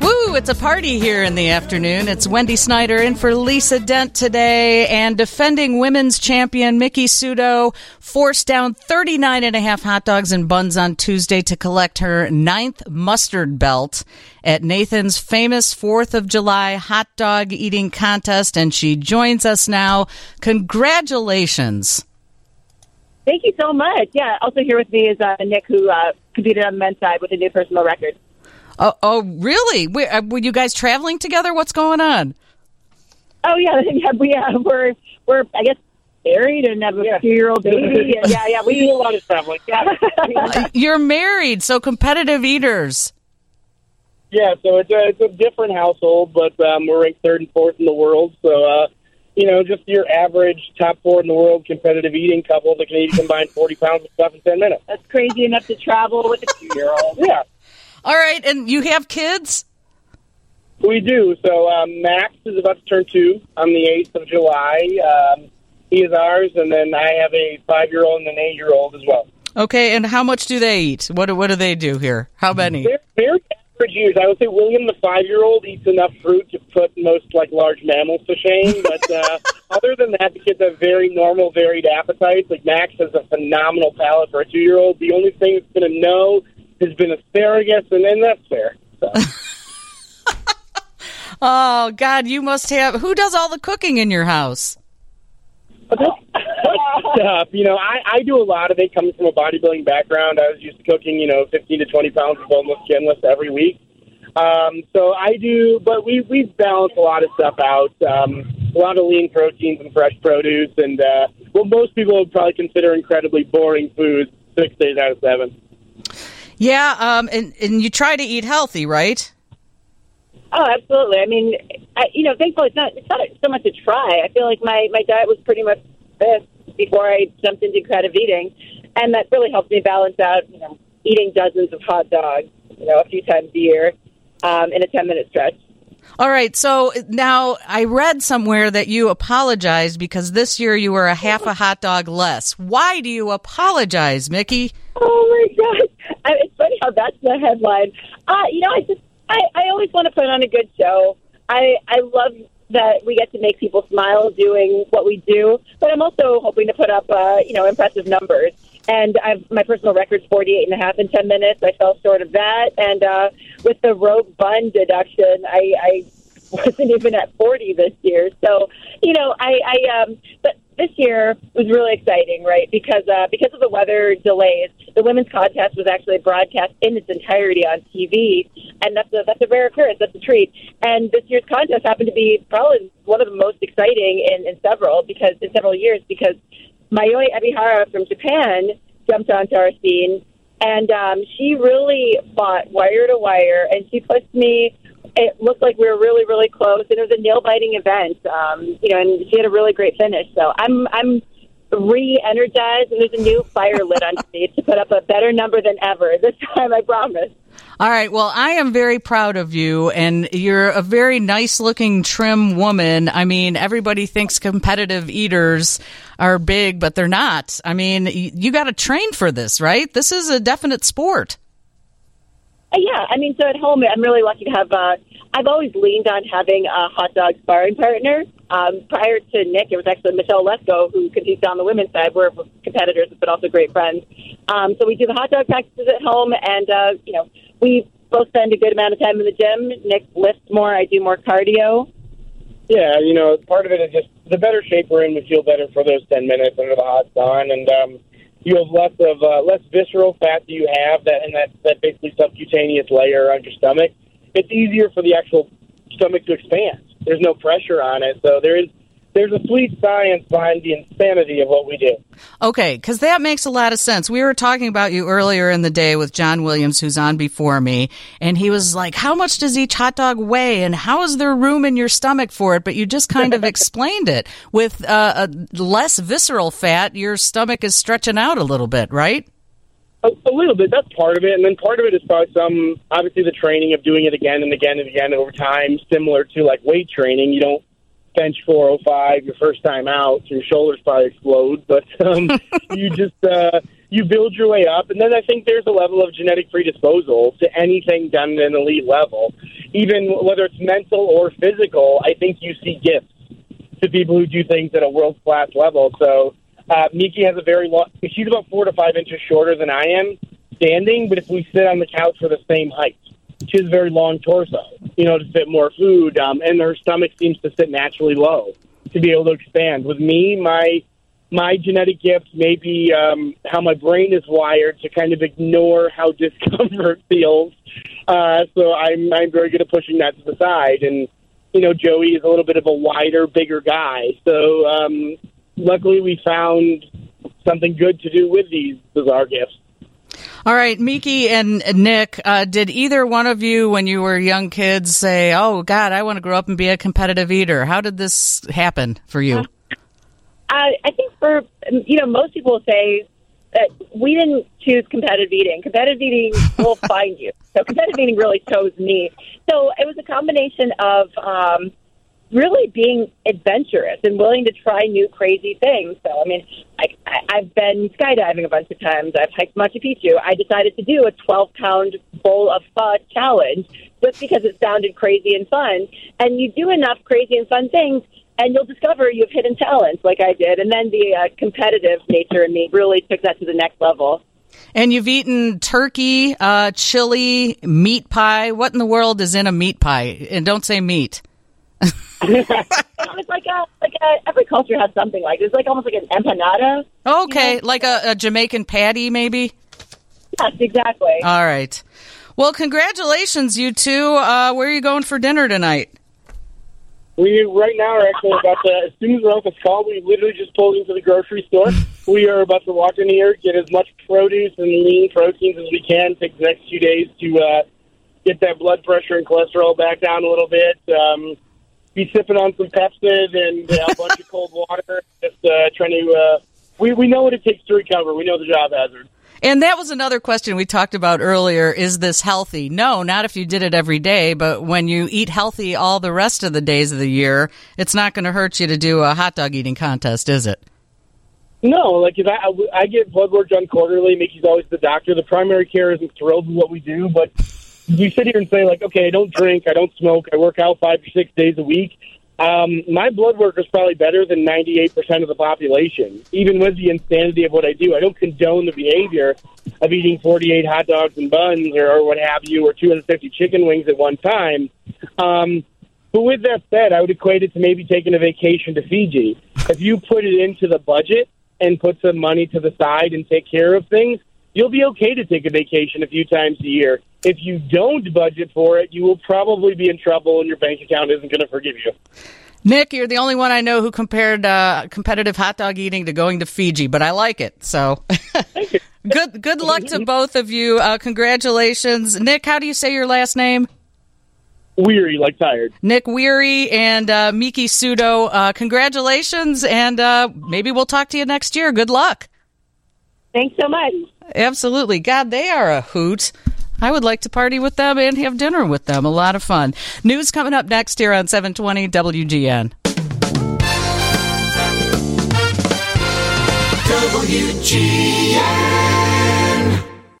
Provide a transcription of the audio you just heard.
Woo, it's a party here in the afternoon. It's Wendy Snyder in for Lisa Dent today, and defending women's champion Miki Sudo forced down 39 and a half hot dogs and buns on Tuesday to collect her ninth mustard belt at Nathan's famous 4th of July hot dog eating contest, and she joins us now. Congratulations. Thank you so much. Yeah, also here with me is uh, Nick, who uh, competed on the men's side with a new personal record. Oh, oh really? Were, uh, were you guys traveling together? What's going on? Oh yeah, yeah, we uh, we're we're I guess married and have a Yeah. few year old baby. And yeah, yeah, We do we a lot of traveling. yeah. You're married, so competitive eaters. Yeah, so it's a, it's a different household, but um, we're ranked third and fourth in the world. So, uh, you know, just your average top four in the world competitive eating couple that can eat a combined 40 pounds of stuff in 10 minutes. That's crazy enough to travel with a two year old. Yeah, All right, and you have kids? we do. So, um, Max is about to turn two on the 8th of July. Um, he is ours, and then I have a five year old and an eight year old as well. Okay, and how much do they eat? What do, what do they do here? How many? They're very average use. I would say William, the five-year-old, eats enough fruit to put most like large mammals to shame. But uh, other than that, the kids have very normal, varied appetites. Like Max has a phenomenal palate for a two-year-old. The only thing it's going to know has been asparagus, and then that's fair. So. Oh God, you must have. Who does all the cooking in your house? stuff. You know, I, I do a lot of it coming from a bodybuilding background. I was used to cooking, you know, 15 to 20 pounds of boneless, skinless every week. Um, so I do, but we, we balance a lot of stuff out. Um, a lot of lean proteins and fresh produce and, uh, what most people would probably consider incredibly boring foods six days out of seven. Yeah, um, and and you try to eat healthy, right? Oh, absolutely. I mean, I, you know, thankfully it's not it's not so much a try. I feel like my my diet was pretty much this before I jumped into creative eating, and that really helped me balance out. You know, eating dozens of hot dogs, you know, a few times a year, um, in a ten minute stretch. All right. So now I read somewhere that you apologized because this year you were a half a hot dog less. Why do you apologize, Miki? Oh my gosh! I, it's funny how that's the headline. Uh, you know, I just I, I always want to put on a good show. I I love that we get to make people smile doing what we do, but I'm also hoping to put up uh, you know impressive numbers. And I've my personal record's 48 and a half in 10 minutes. I fell short of that, and uh, with the rope bun deduction, I, I wasn't even at 40 this year. So you know, I, I um, but this year was really exciting, right? Because uh, because of the weather delays, the women's contest was actually broadcast in its entirety on TV, and that's a that's a rare occurrence. That's a treat. And this year's contest happened to be probably one of the most exciting in, in several because in several years because Mayoi Ebihara from Japan jumped onto our scene, and um, she really fought wire to wire, and she pushed me. It looked like we were really, really close, and it was a nail biting event. Um, you know, and she had a really great finish. So I'm, I'm re-energized, and there's a new fire lit on me to put up a better number than ever this time. I promise. All right. Well, I am very proud of you, and you're a very nice looking, trim woman. I mean, everybody thinks competitive eaters are big, but they're not. I mean, y- you got to train for this, right? This is a definite sport. Uh, yeah, I mean, so at home, I'm really lucky to have. Uh, I've always leaned on having a hot dog sparring partner. Um, prior to Nick, it was actually Michelle Lesko who competes on the women's side. We're competitors, but also great friends. Um, so we do the hot dog practices at home, and uh, you know, we both spend a good amount of time in the gym. Nick lifts more. I do more cardio. Yeah, you know, part of it is just the better shape we're in, we feel better for those 10 minutes under the hot sun. And, um, you have less of uh, less visceral fat that you have that and that that basically subcutaneous layer on your stomach. It's easier for the actual stomach to expand. There's no pressure on it, so there is there's a sweet science behind the insanity of what we do. Okay, because that makes a lot of sense. We were talking about you earlier in the day with John Williams, who's on before me, and he was like, How much does each hot dog weigh, and how is there room in your stomach for it? But you just kind of explained it. With uh, a less visceral fat, your stomach is stretching out a little bit, right? A, a little bit. That's part of it, and then part of it is probably some obviously the training of doing it again and again and again over time, similar to like weight training. You don't bench 405 your first time out, so your shoulders probably explode, but um, you just uh, you build your way up, and then I think there's a level of genetic predisposal to anything done at an elite level, even whether it's mental or physical. I think you see gifts to people who do things at a world class level. So uh, Miki has a very long. She's about four to five inches shorter than I am standing, but if we sit on the couch, we're the same height. She has a very long torso, you know, to fit more food, um, and her stomach seems to sit naturally low to be able to expand. With me, my my genetic gift may be um, how my brain is wired to kind of ignore how discomfort feels. Uh, so I'm I'm very good at pushing that to the side, and you know Joey is a little bit of a wider, bigger guy. So um, luckily, we found something good to do with these bizarre gifts. All right, Miki and Nick, uh, did either one of you, when you were young kids, say, "Oh God, I want to grow up and be a competitive eater"? How did this happen for you? I, I think for you know most people say that we didn't choose competitive eating. Competitive eating will find you. So competitive eating really chose me. So it was a combination of um, really being adventurous and willing to try new crazy things. So I mean, I, I, I've been skydiving a bunch of times. I've hiked Machu Picchu. I decided to do a 12 pound bowl of pho challenge just because it sounded crazy and fun. And you do enough crazy and fun things and you'll discover you have hidden talents like I did. And then the uh, competitive nature in me really took that to the next level. And you've eaten turkey, uh, chili, meat pie. What in the world is in a meat pie? And don't say meat. It's like a like a, every culture has something like it's like almost like an empanada. Okay, you know? like a, a Jamaican patty, maybe. Yes, exactly. All right. Well, congratulations, you two. Uh, where are you going for dinner tonight? We right now are actually about to. As soon as we're off this call, we literally just pulled into the grocery store. we are about to walk in here, get as much produce and lean proteins as we can. Take the next few days to uh, get that blood pressure and cholesterol back down a little bit. Um, be sipping on some Pepcid and uh, a bunch of cold water. Just uh, trying to. Uh, we we know what it takes to recover. We know the job hazard. And that was another question we talked about earlier. Is this healthy? No, not if you did it every day, but when you eat healthy all the rest of the days of the year, it's not going to hurt you to do a hot dog eating contest, is it? No, like if I, I get blood work done quarterly, Miki's always the doctor. The primary care isn't thrilled with what we do, but we sit here and say like, okay, I don't drink, I don't smoke, I work out five or six days a week. Um, my blood work is probably better than 98% of the population, even with the insanity of what I do. I don't condone the behavior of eating 48 hot dogs and buns or, or what have you, or 250 chicken wings at one time. Um, but with that said, I would equate it to maybe taking a vacation to Fiji. If you put it into the budget and put some money to the side and take care of things, you'll be okay to take a vacation a few times a year. If you don't budget for it, you will probably be in trouble and your bank account isn't going to forgive you. Nick, you're the only one I know who compared uh, competitive hot dog eating to going to Fiji, but I like it. So good good luck to both of you. Uh, congratulations. Nick, how do you say your last name? Weary, like tired. Nick Wehry and uh, Miki Sudo, uh, congratulations, and uh, maybe we'll talk to you next year. Good luck. Thanks so much. Absolutely. God, they are a hoot. I would like to party with them and have dinner with them. A lot of fun. News coming up next here on 720 WGN. WGN.